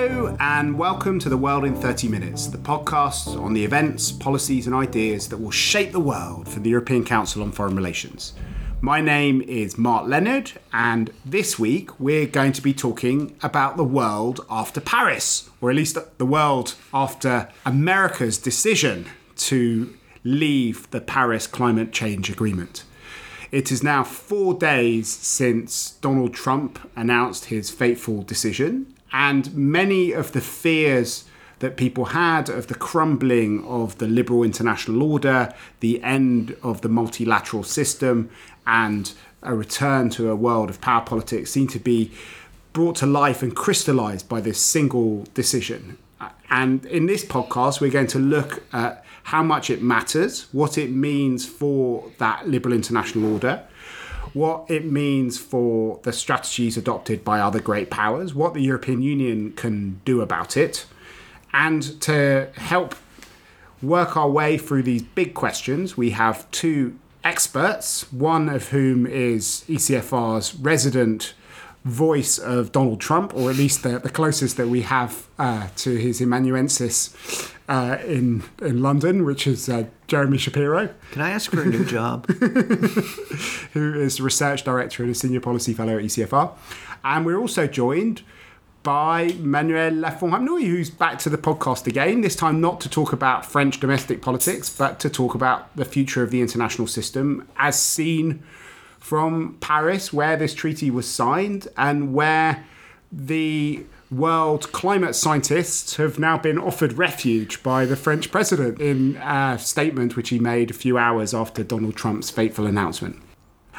Hello, and welcome to The World in 30 Minutes, the podcast on the events, policies, and ideas that will shape the world for the European Council on Foreign Relations. My name is Mark Leonard, and this week we're going to be talking about the world after Paris, or at least the world after America's decision to leave the Paris Climate Change Agreement. It is now four days since Donald Trump announced his fateful decision, and many of the fears that people had of the crumbling of the liberal international order, the end of the multilateral system, and a return to a world of power politics seem to be brought to life and crystallized by this single decision. And in this podcast, we're going to look at how much it matters, what it means for that liberal international order, what it means for the strategies adopted by other great powers, what the European Union can do about it, and to help work our way through these big questions, we have two experts, one of whom is ECFR's resident voice of Donald Trump, or at least the, the closest that we have uh, to his amanuensis uh, in in London, which is uh, Jeremy Shapiro. Can I ask for a new job? who is research director and a senior policy fellow at ECFR, and we're also joined by Manuel Lafont-Rapnouil, who's back to the podcast again, this time not to talk about French domestic politics, but to talk about the future of the international system as seen from Paris, where this treaty was signed and where the world climate scientists have now been offered refuge by the French president in a statement which he made a few hours after Donald Trump's fateful announcement.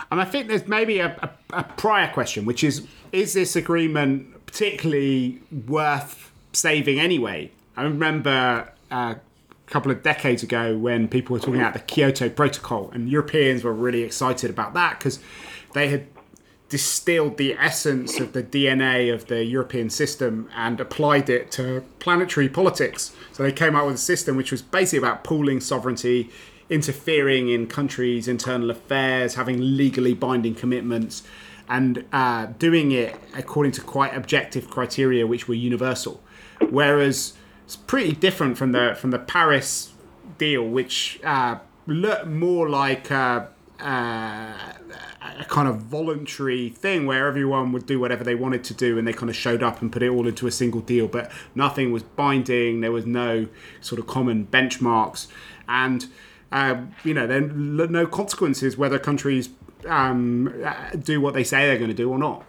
And I think there's maybe a, a, a prior question, which is is this agreement particularly worth saving anyway? I remember uh, couple of decades ago when people were talking about the Kyoto Protocol, and Europeans were really excited about that because they had distilled the essence of the DNA of the European system and applied it to planetary politics. So they came up with a system which was basically about pooling sovereignty, interfering in countries' internal affairs, having legally binding commitments, and uh, doing it according to quite objective criteria which were universal. Whereas it's pretty different from the from the Paris deal, which uh, looked more like. Uh, uh, a kind of voluntary thing where everyone would do whatever they wanted to do and they kind of showed up and put it all into a single deal but nothing was binding there was no sort of common benchmarks and uh, you know then no consequences whether countries um, do what they say they're going to do or not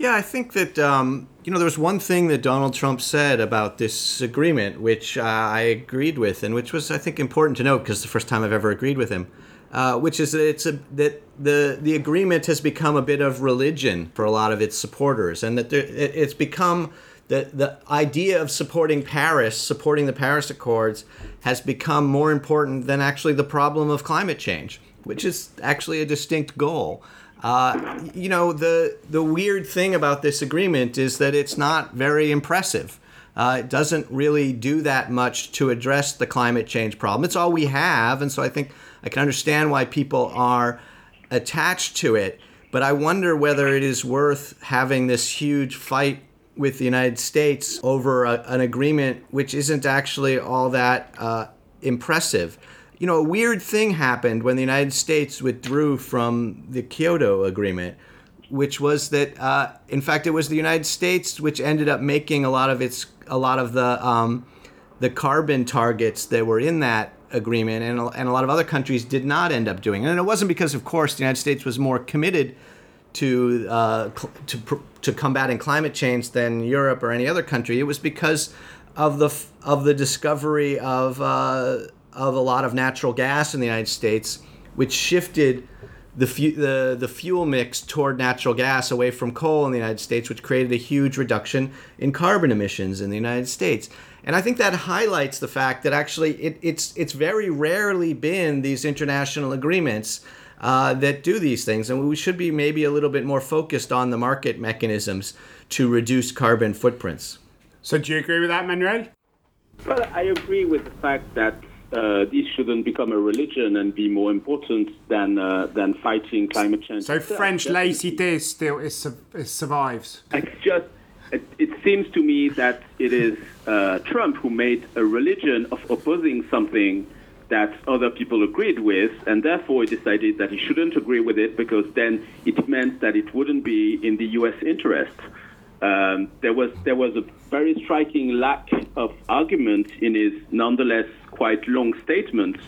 yeah, I think that um, you know there was one thing that Donald Trump said about this agreement, which uh, I agreed with, and which was I think important to note because the first time I've ever agreed with him uh, which is that it's a that the the agreement has become a bit of religion for a lot of its supporters, and that there, it, it's become the the idea of supporting Paris, supporting the Paris Accords, has become more important than actually the problem of climate change, which is actually a distinct goal. Uh, you know, the the weird thing about this agreement is that it's not very impressive. Uh, it doesn't really do that much to address the climate change problem. It's all we have, and so I think I can understand why people are attached to it, but I wonder whether it is worth having this huge fight with the United States over a, an agreement which isn't actually all that uh, impressive. You know, a weird thing happened when the United States withdrew from the Kyoto Agreement, which was that, uh, in fact, it was the United States which ended up making a lot of its a lot of the um, the carbon targets that were in that agreement, and and a lot of other countries did not end up doing it. And it wasn't because, of course, the United States was more committed to uh, to to combating climate change than Europe or any other country. It was because of the of the discovery of uh, of a lot of natural gas in the United States, which shifted the, fu- the the fuel mix toward natural gas away from coal in the United States, which created a huge reduction in carbon emissions in the United States. And I think that highlights the fact that actually it, it's it's very rarely been these international agreements uh, that do these things, and we should be maybe a little bit more focused on the market mechanisms to reduce carbon footprints. So, do you agree with that, Manuel? Well, I agree with the fact that uh, this shouldn't become a religion and be more important than uh, than fighting climate change. So, French laïcité still is, is survives. It's just it, it seems to me that it is uh, Trump who made a religion of opposing something that other people agreed with, and therefore he decided that he shouldn't agree with it because then it meant that it wouldn't be in the U.S. interest. Um, there was there was a very striking lack of argument in his nonetheless quite long statements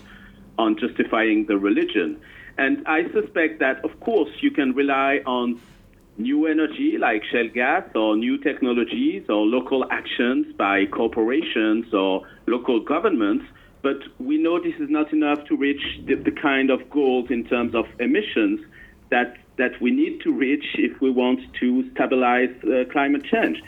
on justifying the religion. And I suspect that, of course, you can rely on new energy like shale gas or new technologies or local actions by corporations or local governments. But we know this is not enough to reach the, the kind of goals in terms of emissions that that we need to reach if we want to stabilize uh, climate change.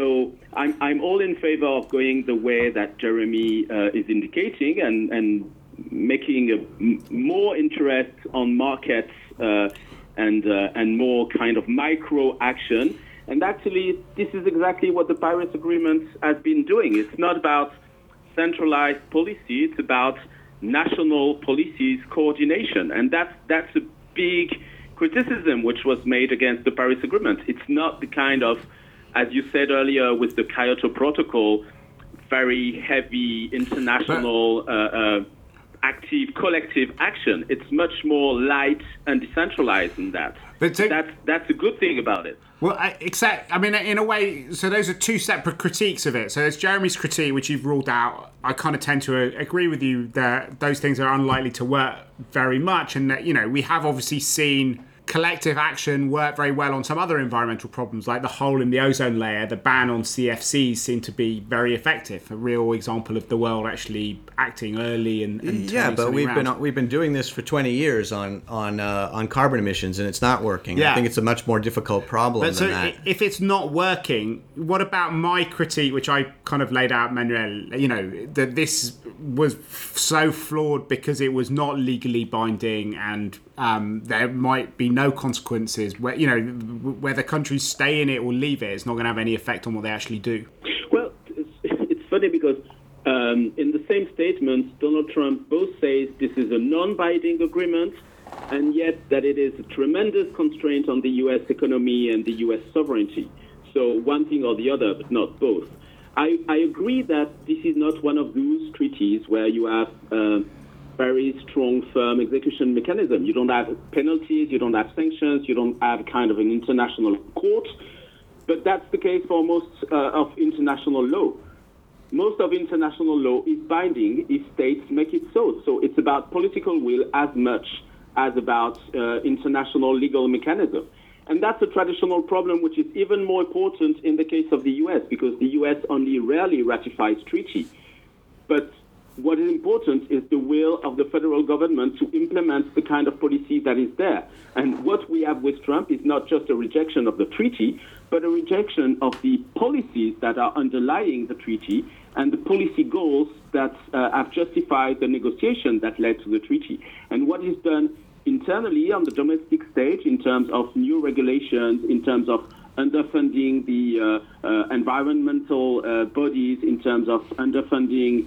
So I'm, I'm all in favor of going the way that Jeremy uh, is indicating and, and making more interest on markets uh, and, uh, and more kind of micro action. And actually, this is exactly what the Paris Agreement has been doing. It's not about centralized policy, it's about national policies coordination. And that's, that's a big criticism which was made against the Paris Agreement. It's not the kind of, as you said earlier with the Kyoto Protocol, very heavy international, uh, uh, active, collective action. It's much more light and decentralized than that. But that's, that's a good thing about it. Well, I, except, I mean, in a way, so those are two separate critiques of it. So there's Jeremy's critique, which you've ruled out. I kind of tend to agree with you that those things are unlikely to work very much, and that you know we have obviously seen collective action work very well on some other environmental problems, like the hole in the ozone layer. The ban on CFCs seemed to be very effective. A real example of the world actually acting early and, and yeah, but we've around. been we've been doing this for 20 years on on uh, on carbon emissions, and it's not working. Yeah. I think it's a much more difficult problem But than so that. if it's not working, what about my critique, which I kind of laid out, Manuel? You know that this was so flawed because it was not legally binding, and um, there might be no consequences. Where you know whether countries stay in it or leave it, it's not going to have any effect on what they actually do. Well, it's, it's funny because um, in the same statement, Donald Trump both says this is a non-binding agreement, and yet that it is a tremendous constraint on the U.S. economy and the U.S. sovereignty. So one thing or the other, but not both. I, I agree that this is not one of those treaties where you have uh, very strong, firm execution mechanism. You don't have penalties, you don't have sanctions, you don't have kind of an international court. But that's the case for most uh, of international law. Most of international law is binding if states make it so. So it's about political will as much as about uh, international legal mechanism. And that's a traditional problem which is even more important in the case of the US because the US only rarely ratifies treaty. But what is important is the will of the federal government to implement the kind of policy that is there. And what we have with Trump is not just a rejection of the treaty, but a rejection of the policies that are underlying the treaty and the policy goals that uh, have justified the negotiation that led to the treaty. And what is done internally on the domestic stage in terms of new regulations, in terms of underfunding the uh, uh, environmental uh, bodies, in terms of underfunding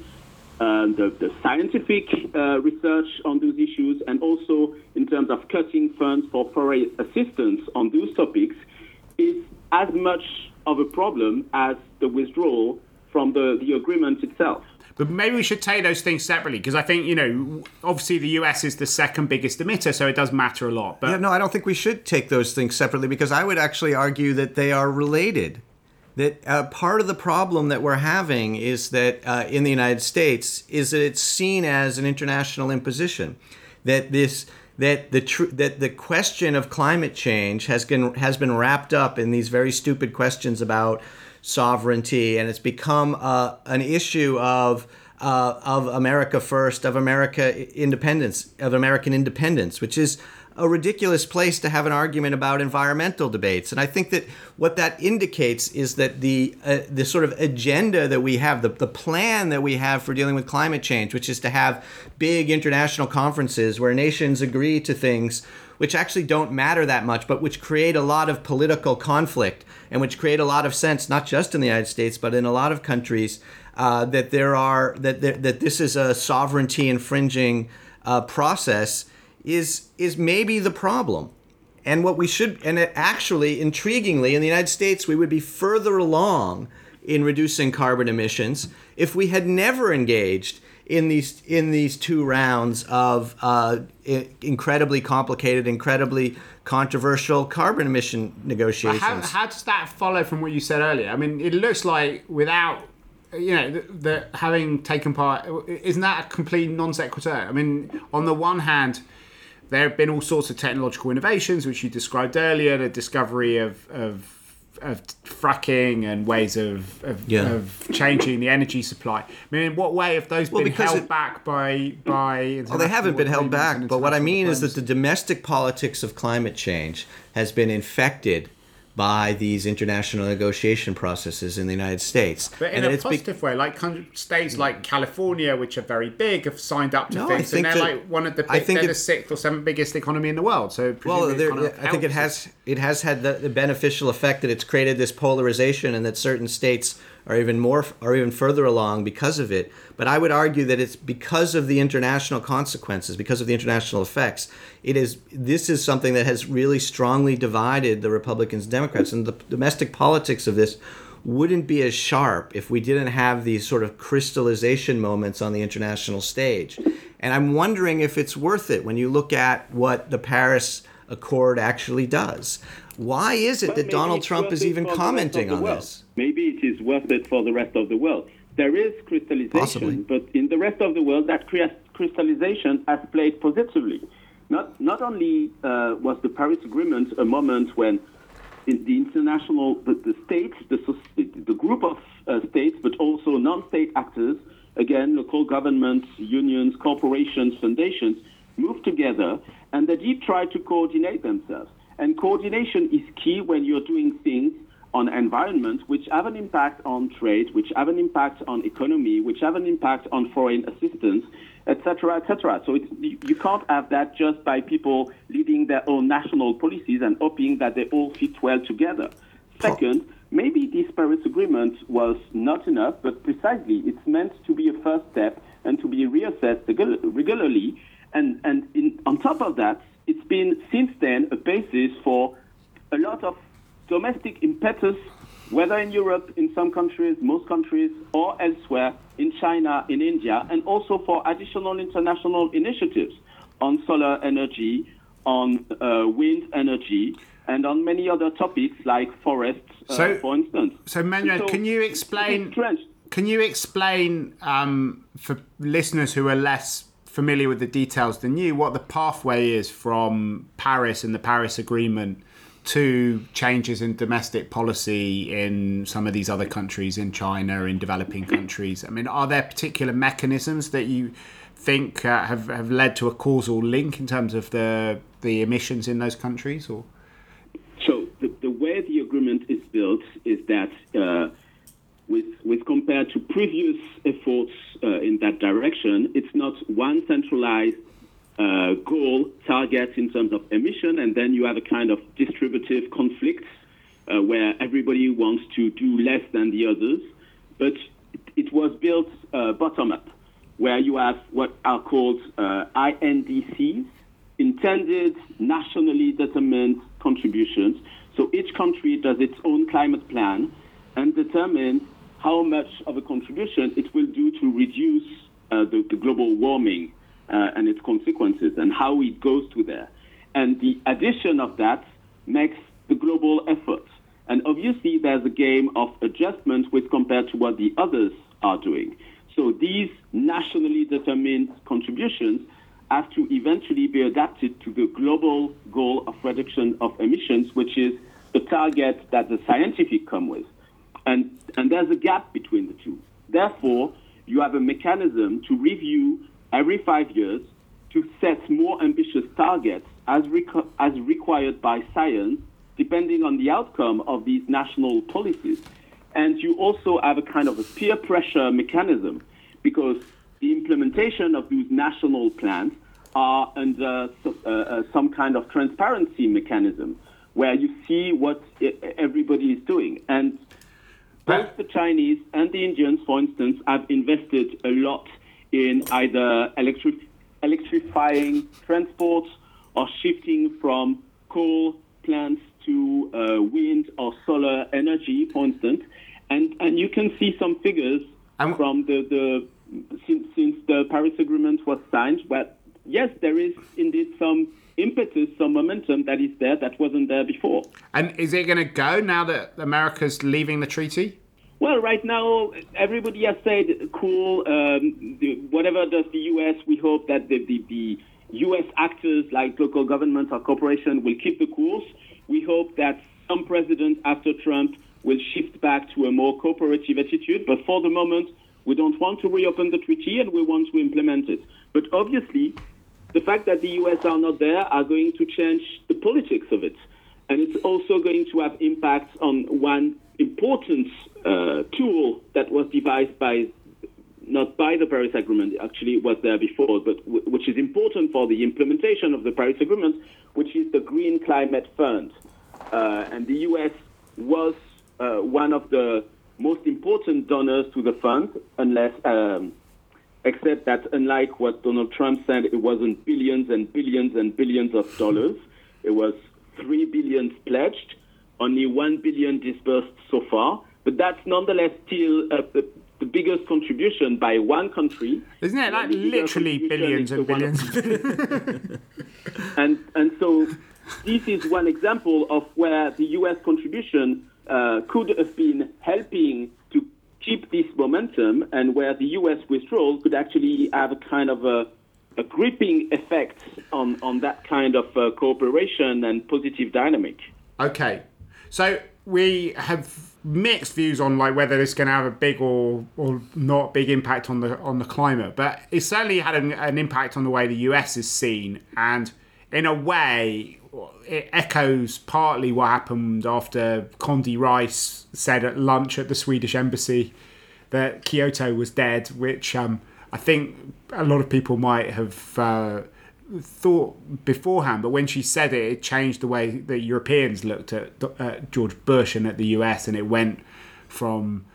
uh, the, the scientific uh, research on those issues, and also in terms of cutting funds for foreign assistance on those topics, is as much of a problem as the withdrawal from the, the agreement itself. But maybe we should take those things separately because I think you know, obviously the US is the second biggest emitter, so it does matter a lot. But Yeah, no, I don't think we should take those things separately because I would actually argue that they are related. That uh, part of the problem that we're having is that uh, in the United States is that it's seen as an international imposition. That this that the tr- that the question of climate change has been has been wrapped up in these very stupid questions about sovereignty, and it's become uh, an issue of uh, of America first, of America independence, of American independence, which is a ridiculous place to have an argument about environmental debates. And I think that what that indicates is that the uh, the sort of agenda that we have, the, the plan that we have for dealing with climate change, which is to have big international conferences where nations agree to things which actually don't matter that much, but which create a lot of political conflict and which create a lot of sense, not just in the United States, but in a lot of countries, uh, that there are that there, that this is a sovereignty infringing uh, process is is maybe the problem. And what we should, and it actually, intriguingly, in the United States, we would be further along in reducing carbon emissions if we had never engaged in these in these two rounds of uh, incredibly complicated, incredibly controversial carbon emission negotiations. How, how, does that follow from what you said earlier? I mean, it looks like without you know the, the having taken part, isn't that a complete non sequitur? I mean, on the one hand. There have been all sorts of technological innovations, which you described earlier, the discovery of, of of fracking and ways of of, yeah. of, changing the energy supply. I mean, in what way have those well, been held it, back by by? Well, they haven't been held back. But what I mean is that the domestic politics of climate change has been infected by these international negotiation processes in the United States. But in and a positive be- way, like states like California, which are very big, have signed up to no, things, and they're that, like one of the big, I think they're the sixth or seventh biggest economy in the world. So well, I think it has it has had the, the beneficial effect that it's created this polarization, and that certain states are even more are even further along because of it. But I would argue that it's because of the international consequences, because of the international effects. It is this is something that has really strongly divided the Republicans and Democrats, and the domestic politics of this wouldn't be as sharp if we didn't have these sort of crystallization moments on the international stage. And I'm wondering if it's worth it when you look at what the Paris Accord actually does. Why is it but that Donald Trump is even commenting on this? Maybe it is worth it for the rest of the world. There is crystallization, Possibly. but in the rest of the world, that crystallization has played positively. Not, not only uh, was the Paris Agreement a moment when in the international, the, the states, the, the group of uh, states, but also non-state actors, again, local governments, unions, corporations, foundations, moved together and they did try to coordinate themselves. And coordination is key when you're doing things on environment which have an impact on trade, which have an impact on economy, which have an impact on foreign assistance, etc., etc. So you can't have that just by people leading their own national policies and hoping that they all fit well together. Second, maybe this Paris Agreement was not enough, but precisely it's meant to be a first step and to be reassessed regularly. And, and in, on top of that, it's been since then a basis for a lot of domestic impetus, whether in Europe, in some countries, most countries, or elsewhere, in China, in India, and also for additional international initiatives on solar energy, on uh, wind energy, and on many other topics like forests, uh, so, for instance. So, Manuel, so, can you explain? Can you explain um, for listeners who are less familiar with the details than you what the pathway is from Paris and the Paris Agreement to changes in domestic policy in some of these other countries, in China, in developing countries? I mean, are there particular mechanisms that you think uh, have, have led to a causal link in terms of the the emissions in those countries, or? So the, the way the agreement is built is that uh, with, with compared to previous efforts uh, in that direction, it's not one centralized uh, goal targets in terms of emission, and then you have a kind of distributive conflict uh, where everybody wants to do less than the others. But it, it was built uh, bottom up, where you have what are called uh, INDCs, intended nationally determined contributions. So each country does its own climate plan and determines how much of a contribution it will do to reduce uh, the, the, global warming uh, and its consequences and how it goes to there. And the addition of that makes the global effort. And obviously, there's a game of adjustment with compared to what the others are doing. So these nationally determined contributions have to eventually be adapted to the global goal of reduction of emissions, which is the target that the scientific come with. And, and there's a gap between the two. Therefore, you have a mechanism to review every five years to set more ambitious targets as, reco- as required by science, depending on the outcome of these national policies. And you also have a kind of a peer pressure mechanism because the implementation of these national plans are under uh, uh, some kind of transparency mechanism where you see what everybody is doing. And both the Chinese and the Indians, for instance, have invested a lot in either electri- electrifying transport or shifting from coal plants to uh, wind or solar energy, for instance. And, and you can see some figures And- from the, the since, since the Paris Agreement was signed. But yes, there is indeed some impetus, some momentum that is there that wasn't there before. And is it going to go now that America's leaving the treaty? Well, right now, everybody has said, cool, um, the, whatever does the U.S., we hope that the, the, the U.S. actors like local governments or corporations will keep the course. We hope that some president after Trump will shift back to a more cooperative attitude. But for the moment, we don't want to reopen the treaty and we want to implement it. But obviously, the fact that the US are not there are going to change the politics of it. And it's also going to have impacts on one important uh, tool that was devised by, not by the Paris Agreement, actually was there before, but w- which is important for the implementation of the Paris Agreement, which is the Green Climate Fund. Uh, and the US was uh, one of the most important donors to the fund, unless um, except that unlike what Donald Trump said, it wasn't billions and billions and billions of dollars. It was three billion pledged, only one billion disbursed so far. But that's nonetheless still uh, the, the biggest contribution by one country. Isn't it like literally billions and billions? and and so this is one example of where the U.S. contribution uh, could have been helping to keep this momentum, and where the U.S. withdrawal could actually have a kind of a, a gripping effect on on that kind of uh, cooperation and positive dynamic. Okay, so we have mixed views on like whether it's going to have a big or or not big impact on the on the climate, but it certainly had an, an impact on the way the US is seen, and in a way, it echoes partly what happened after Condi Rice said at lunch at the Swedish embassy that Kyoto was dead, which um, I think a lot of people might have. Uh, thought beforehand, but when she said it, it changed the way that Europeans looked at uh, George Bush and at the US, and it went from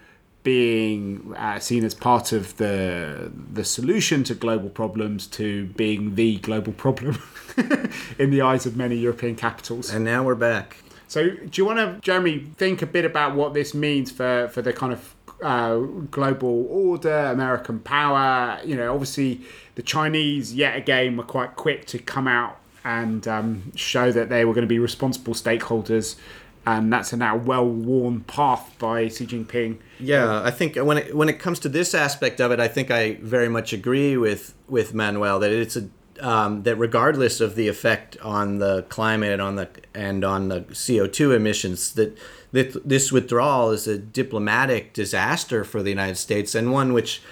being uh, seen as part of the the solution to global problems to being the global problem in the eyes of many European capitals. And now we're back. So, do you want to, Jeremy, think a bit about what this means for, for the kind of uh, global order, American power? You know, obviously, the Chinese, yet again, were quite quick to come out and um, show that they were going to be responsible stakeholders. And that's a now well worn path by Xi Jinping. Yeah, I think when it, when it comes to this aspect of it, I think I very much agree with with Manuel that it's a um, that regardless of the effect on the climate on the and on the CO two emissions, that that this withdrawal is a diplomatic disaster for the United States and one which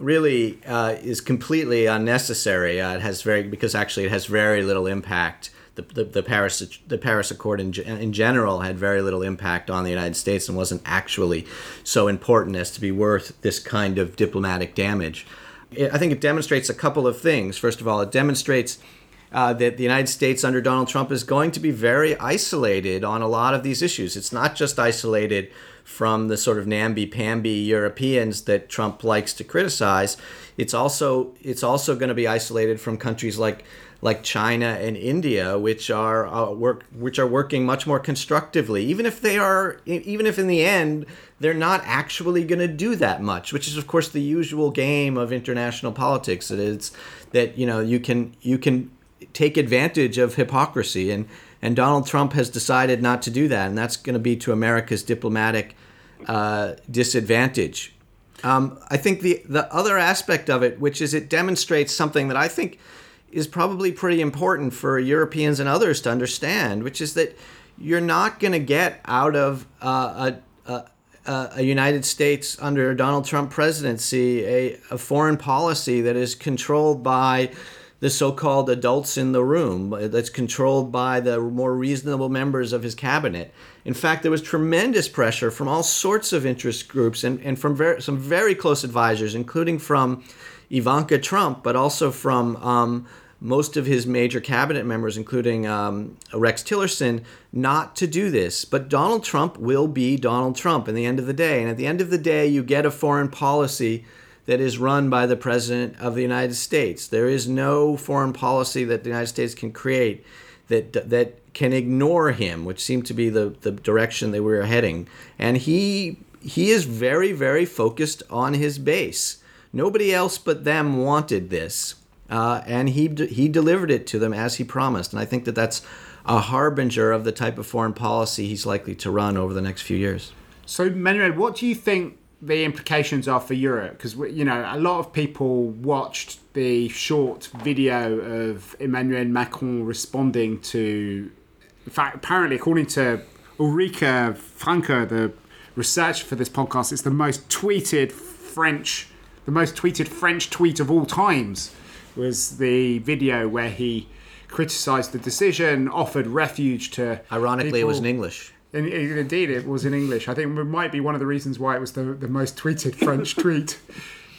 really uh, is completely unnecessary. Uh, it has very because actually it has very little impact. The, the, the Paris the Paris Accord in, in general had very little impact on the United States and wasn't actually so important as to be worth this kind of diplomatic damage. I think it demonstrates a couple of things. First of all, it demonstrates uh, that the United States under Donald Trump is going to be very isolated on a lot of these issues. It's not just isolated from the sort of namby-pamby Europeans that Trump likes to criticize. It's also it's also going to be isolated from countries like like China and India, which are uh, work which are working much more constructively, even if they are even if in the end they're not actually going to do that much, which is of course the usual game of international politics. That it's that you know you can you can take advantage of hypocrisy and and Donald Trump has decided not to do that, and that's going to be to America's diplomatic uh, disadvantage. Um, I think the the other aspect of it, which is it demonstrates something that I think is probably pretty important for Europeans and others to understand, which is that you're not going to get out of uh, a, a, a United States under Donald Trump presidency a, a foreign policy that is controlled by the so-called adults in the room that's controlled by the more reasonable members of his cabinet. In fact, there was tremendous pressure from all sorts of interest groups and, and from some very close advisors, including from Ivanka Trump, but also from um, most of his major cabinet members, including um, Rex Tillerson, not to do this. But Donald Trump will be Donald Trump in the end of the day. And at the end of the day, you get a foreign policy that is run by the President of the United States. There is no foreign policy that the United States can create that that can ignore him, which seemed to be the, the direction they were heading. And he he is very very focused on his base. Nobody else but them wanted this, uh, and he he delivered it to them as he promised. And I think that that's a harbinger of the type of foreign policy he's likely to run over the next few years. So, Manuel, what do you think the implications are for Europe? Because you know a lot of people watched the short video of Emmanuel Macron responding to. In fact, apparently, according to Ulrike Franke, the researcher for this podcast, it's the most tweeted French, the most tweeted French tweet of all times. Was the video where he criticised the decision, offered refuge to. Ironically, people. it was in English. And indeed, it was in English. I think it might be one of the reasons why it was the, the most tweeted French tweet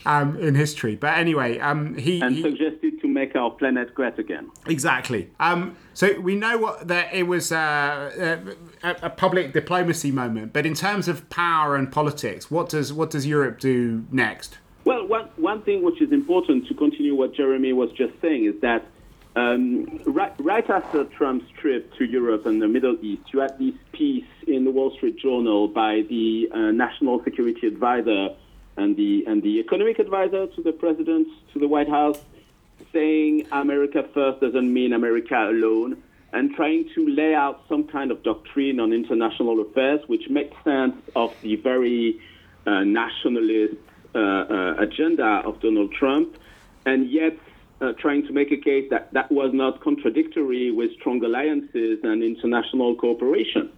um, in history. But anyway, um, he and he, suggested to make our planet great again. exactly. Um, so we know what that it was uh, a, a public diplomacy moment. But in terms of power and politics, what does what does Europe do next? Well, one, one thing which is important to continue what Jeremy was just saying is that um, right, right after Trump's trip to Europe and the Middle East, you had this piece in the Wall Street Journal by the uh, National Security Advisor and the and the Economic Advisor to the President to the White House, saying America first doesn't mean America alone, and trying to lay out some kind of doctrine on international affairs, which makes sense of the very uh, nationalist uh, uh, agenda of Donald Trump, and yet uh, trying to make a case that that was not contradictory with strong alliances and international cooperation.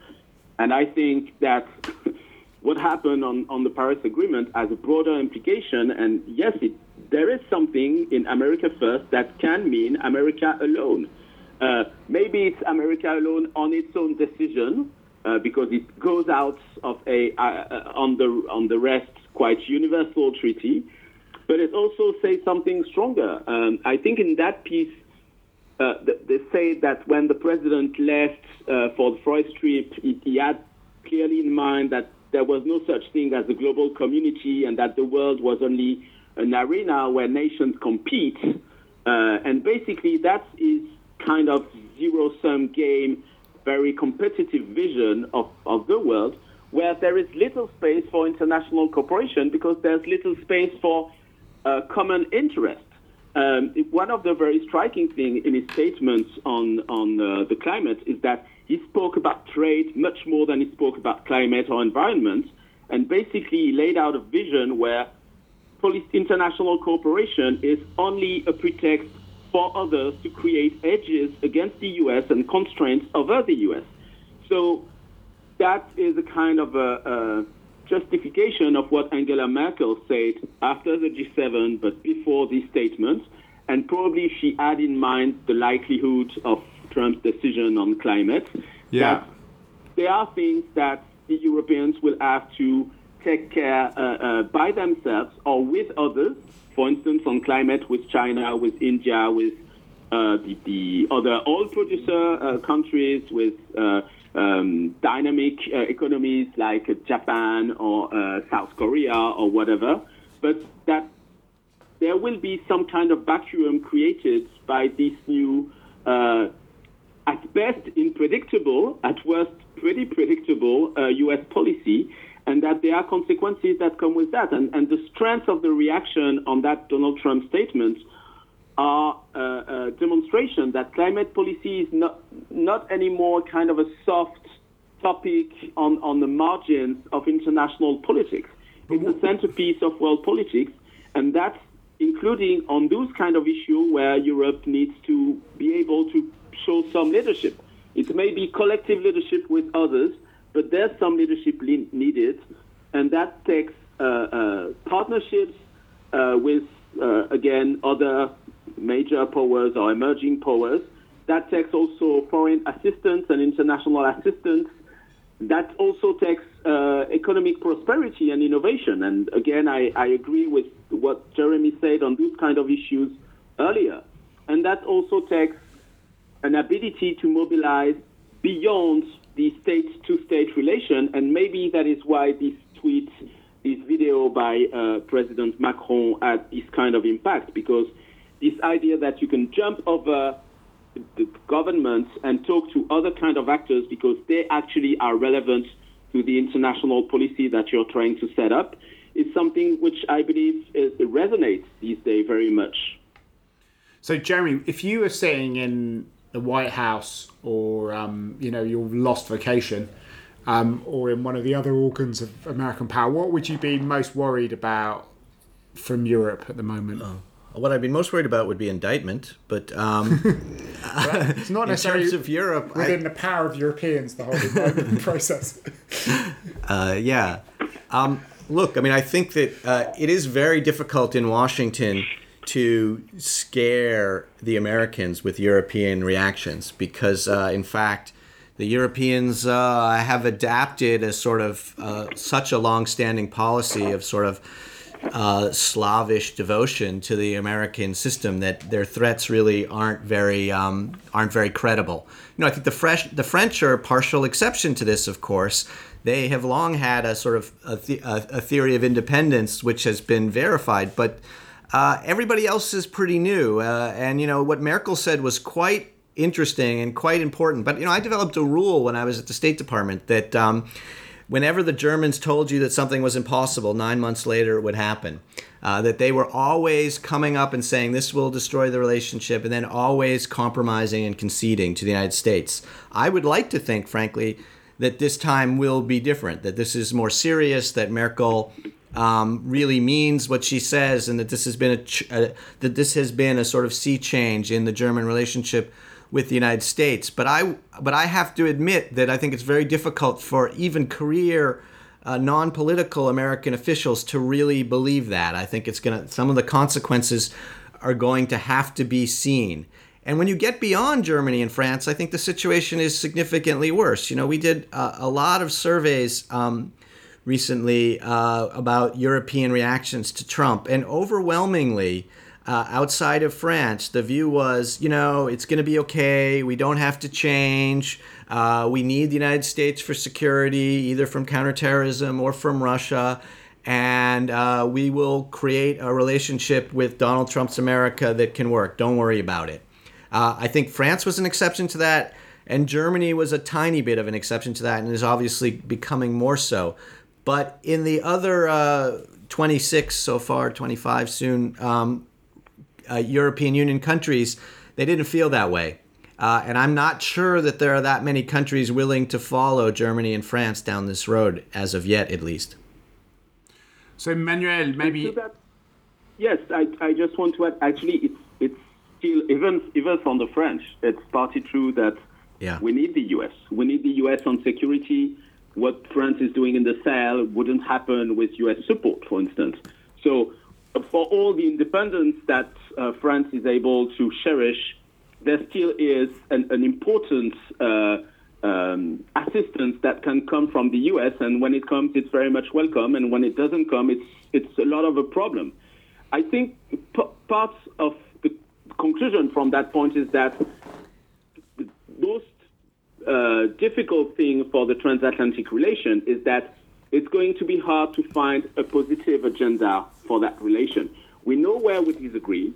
And I think that what happened on, on the Paris Agreement has a broader implication. And yes, it, there is something in America first that can mean America alone. Uh, maybe it's America alone on its own decision uh, because it goes out of a uh, on the on the rest quite universal treaty but it also says something stronger. Um, I think in that piece, uh, they say that when the president left uh, for the forest trip, he, he, had clearly in mind that there was no such thing as a global community and that the world was only an arena where nations compete. Uh, and basically, that is kind of zero sum game, very competitive vision of, of the world, where there is little space for international cooperation because there's little space for uh, common interest. Um, one of the very striking things in his statements on, on uh, the climate is that he spoke about trade much more than he spoke about climate or environment, and basically he laid out a vision where international cooperation is only a pretext for others to create edges against the U.S. and constraints over the U.S. So that is a kind of a justification of what Angela Merkel said after the G7, but before this statement. And probably she had in mind the likelihood of Trump's decision on climate. Yeah. That there are things that the Europeans will have to take care uh, uh, by themselves or with others. For instance, on climate with China, with India, with uh, the, the, other oil producer uh, countries, with uh, um, dynamic uh, economies like Japan or uh, South Korea or whatever, but that there will be some kind of vacuum created by this new, uh, at best unpredictable, at worst pretty predictable U.S. Uh, policy, and that there are consequences that come with that. And, and the strength of the reaction on that Donald Trump statement are a, a demonstration that climate policy is not not anymore kind of a soft topic on, on the margins of international politics. It's the centerpiece of world politics, and that's including on those kind of issues where Europe needs to be able to show some leadership. It may be collective leadership with others, but there's some leadership le- needed, and that takes uh, uh, partnerships uh, with, uh, again, other major powers or emerging powers. That takes also foreign assistance and international assistance. That also takes uh, economic prosperity and innovation. And again, I, I agree with what Jeremy said on those kind of issues earlier. And that also takes an ability to mobilize beyond the state to state relation. And maybe that is why this tweet, this video by uh, President Macron had this kind of impact because this idea that you can jump over the governments and talk to other kind of actors because they actually are relevant to the international policy that you're trying to set up is something which I believe is, resonates these days very much. So, Jeremy, if you were sitting in the White House or um, you know your lost vacation, um, or in one of the other organs of American power, what would you be most worried about from Europe at the moment? Oh. What I'd be most worried about would be indictment, but um, it's not necessarily terms of Europe within I, the power of Europeans. The whole indictment process. Uh, yeah, um, look, I mean, I think that uh, it is very difficult in Washington to scare the Americans with European reactions because, uh, in fact, the Europeans uh, have adapted a sort of uh, such a long-standing policy of sort of uh, Slavish devotion to the American system that their threats really aren't very um, aren't very credible. You know, I think the French the French are a partial exception to this, of course. They have long had a sort of a, the, a, a theory of independence, which has been verified, but uh, everybody else is pretty new. Uh, and you know what Merkel said was quite interesting and quite important. But you know, I developed a rule when I was at the State Department that. Um, whenever the Germans told you that something was impossible, nine months later it would happen. Uh, that they were always coming up and saying this will destroy the relationship, and then always compromising and conceding to the United States. I would like to think, frankly, that this time will be different. That this is more serious. That Merkel um, really means what she says, and that this has been a, ch- a that this has been a sort of sea change in the German relationship with the United States. But I but I have to admit that I think it's very difficult for even career uh, non-political American officials to really believe that. I think it's gonna some of the consequences are going to have to be seen. And when you get beyond Germany and France, I think the situation is significantly worse. You know, we did uh, a lot of surveys um, recently uh, about European reactions to Trump, and overwhelmingly, uh, outside of France, the view was, you know, it's going to be okay. We don't have to change. Uh, we need the United States for security, either from counterterrorism or from Russia. And uh, we will create a relationship with Donald Trump's America that can work. Don't worry about it. Uh, I think France was an exception to that, and Germany was a tiny bit of an exception to that, and is obviously becoming more so. But in the other uh, 26 so far, 25 soon, um, uh, European Union countries, they didn't feel that way. Uh, and I'm not sure that there are that many countries willing to follow Germany and France down this road, as of yet, at least. So, Manuel, maybe. Yes, I, I just want to add actually, it's, it's still, even, even from the French, it's partly true that yeah. we need the US. We need the US on security. What France is doing in the Sahel wouldn't happen with US support, for instance. So, for all the independence that uh, France is able to cherish, there still is an, an important uh, um, assistance that can come from the U.S. And when it comes, it's very much welcome. And when it doesn't come, it's it's a lot of a problem. I think p- of the conclusion from that point is that the most uh, difficult thing for the transatlantic relation is that it's going to be hard to find a positive agenda for that relation. We know where we disagree,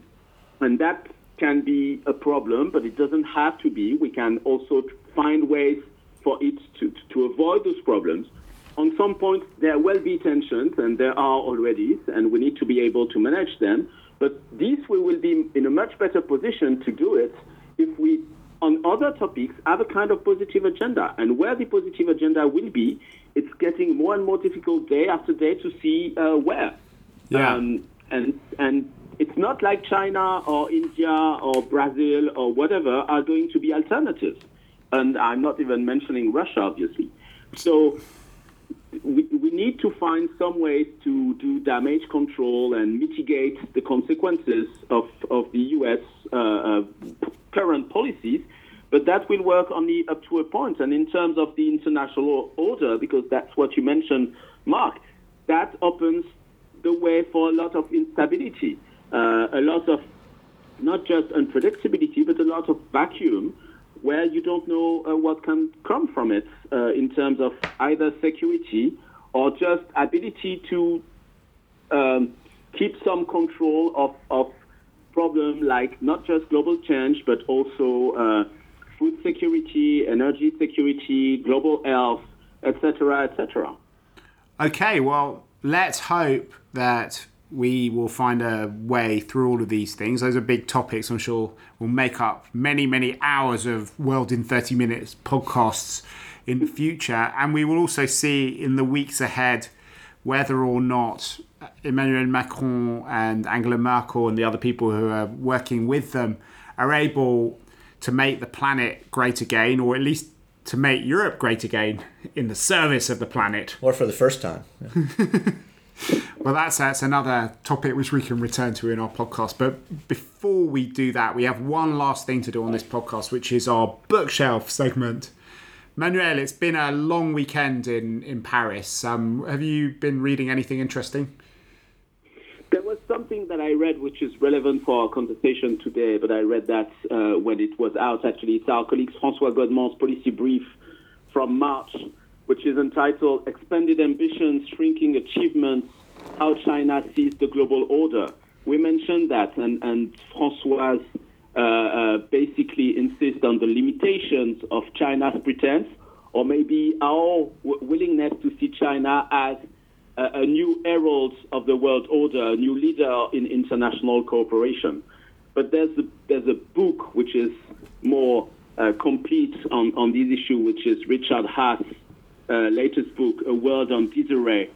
and that can be a problem, but it doesn't have to be. We can also find ways for it to, to avoid those problems. On some points, there will be tensions, and there are already, and we need to be able to manage them. But this, we will be in a much better position to do it if we, on other topics, have a kind of positive agenda. And where the positive agenda will be, it's getting more and more difficult day after day to see uh, where. Yeah. Um, and and it's not like China or India or Brazil or whatever are going to be alternatives. And I'm not even mentioning Russia, obviously. So we, we need to find some ways to do damage control and mitigate the consequences of, of the U.S. Uh, uh, current policies. But that will work only up to a point. And in terms of the international order, because that's what you mentioned, Mark, that opens the way for a lot of instability, uh, a lot of not just unpredictability, but a lot of vacuum where you don't know uh, what can come from it uh, in terms of either security or just ability to um, keep some control of, of problems like not just global change, but also uh, food security, energy security, global health, etc., etc. Okay, well, let's hope that we will find a way through all of these things. Those are big topics. I'm sure will make up many, many hours of World in 30 Minutes podcasts in the future. And we will also see in the weeks ahead whether or not Emmanuel Macron and Angela Merkel and the other people who are working with them are able to make the planet great again, or at least to make Europe great again in the service of the planet. Or for the first time. Yeah. Well, that's that's another topic which we can return to in our podcast. But before we do that, we have one last thing to do on this podcast, which is our bookshelf segment. Manuel, it's been a long weekend in in Paris. Um, have you been reading anything interesting? There was something that I read which is relevant for our conversation today, but I read that uh, when it was out. Actually, it's our colleague François Godement's policy brief from March, which is entitled "Expanded Ambitions, Shrinking Achievements." how China sees the global order. We mentioned that, and, and Francois uh, uh, basically insists on the limitations of China's pretense, or maybe our w- willingness to see China as a, new herald of the world order, a new leader in international cooperation. But there's a, there's a book which is more uh, complete on, on this issue, which is Richard Haass' uh, latest book, A World on Disarray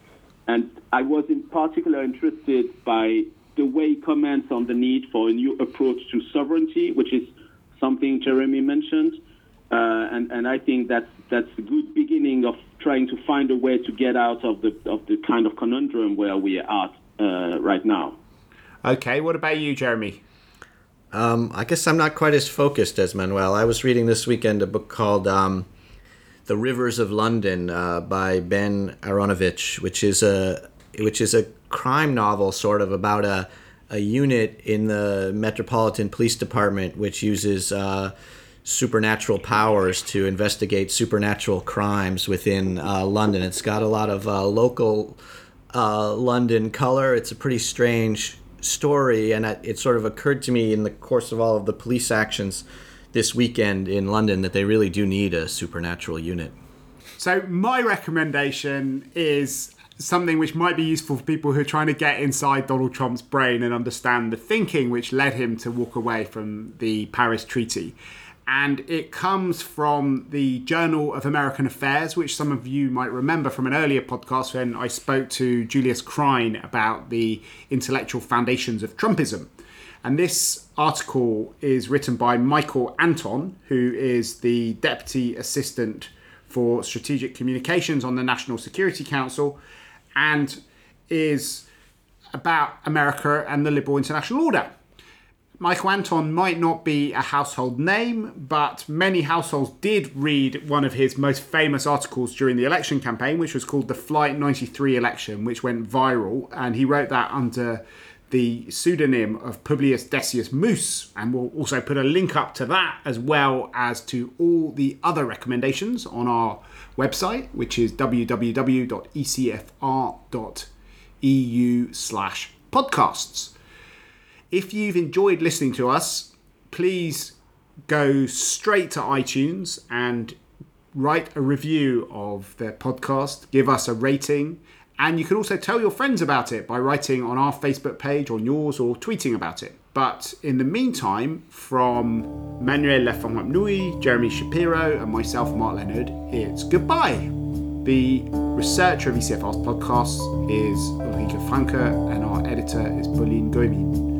and I was in particular interested by the way he comments on the need for a new approach to sovereignty, which is something Jeremy mentioned. Uh, and, and I think that's, that's a good beginning of trying to find a way to get out of the, of the kind of conundrum where we are uh, right now. Okay, what about you, Jeremy? Um, I guess I'm not quite as focused as Manuel. I was reading this weekend a book called um, the Rivers of London uh, by Ben Aaronovitch, which is a which is a crime novel, sort of about a a unit in the Metropolitan Police Department which uses uh, supernatural powers to investigate supernatural crimes within uh, London. It's got a lot of uh, local uh, London color. It's a pretty strange story, and it sort of occurred to me in the course of all of the police actions this weekend in London that they really do need a supernatural unit. So, my recommendation is something which might be useful for people who are trying to get inside Donald Trump's brain and understand the thinking which led him to walk away from the Paris Treaty. And it comes from the Journal of American Affairs, which some of you might remember from an earlier podcast when I spoke to Julius Krein about the intellectual foundations of Trumpism. And this article is written by Michael Anton, who is the Deputy Assistant for Strategic Communications on the National Security Council and is about America and the liberal international order. Michael Anton might not be a household name, but many households did read one of his most famous articles during the election campaign, which was called the Flight 93 election, which went viral. And he wrote that under the pseudonym of Publius Decius Mus, and we'll also put a link up to that as well as to all the other recommendations on our website, which is www.ecfr.eu slash podcasts. If you've enjoyed listening to us, please go straight to iTunes and write a review of the podcast, give us a rating, and you can also tell your friends about it by writing on our Facebook page, on yours, or tweeting about it. But in the meantime, from Manuel Lafont Jeremy Shapiro, and myself, Mark Leonard, it's goodbye. The researcher of ECFR's podcast is Ulrike Franke, and our editor is Pauline Goemi.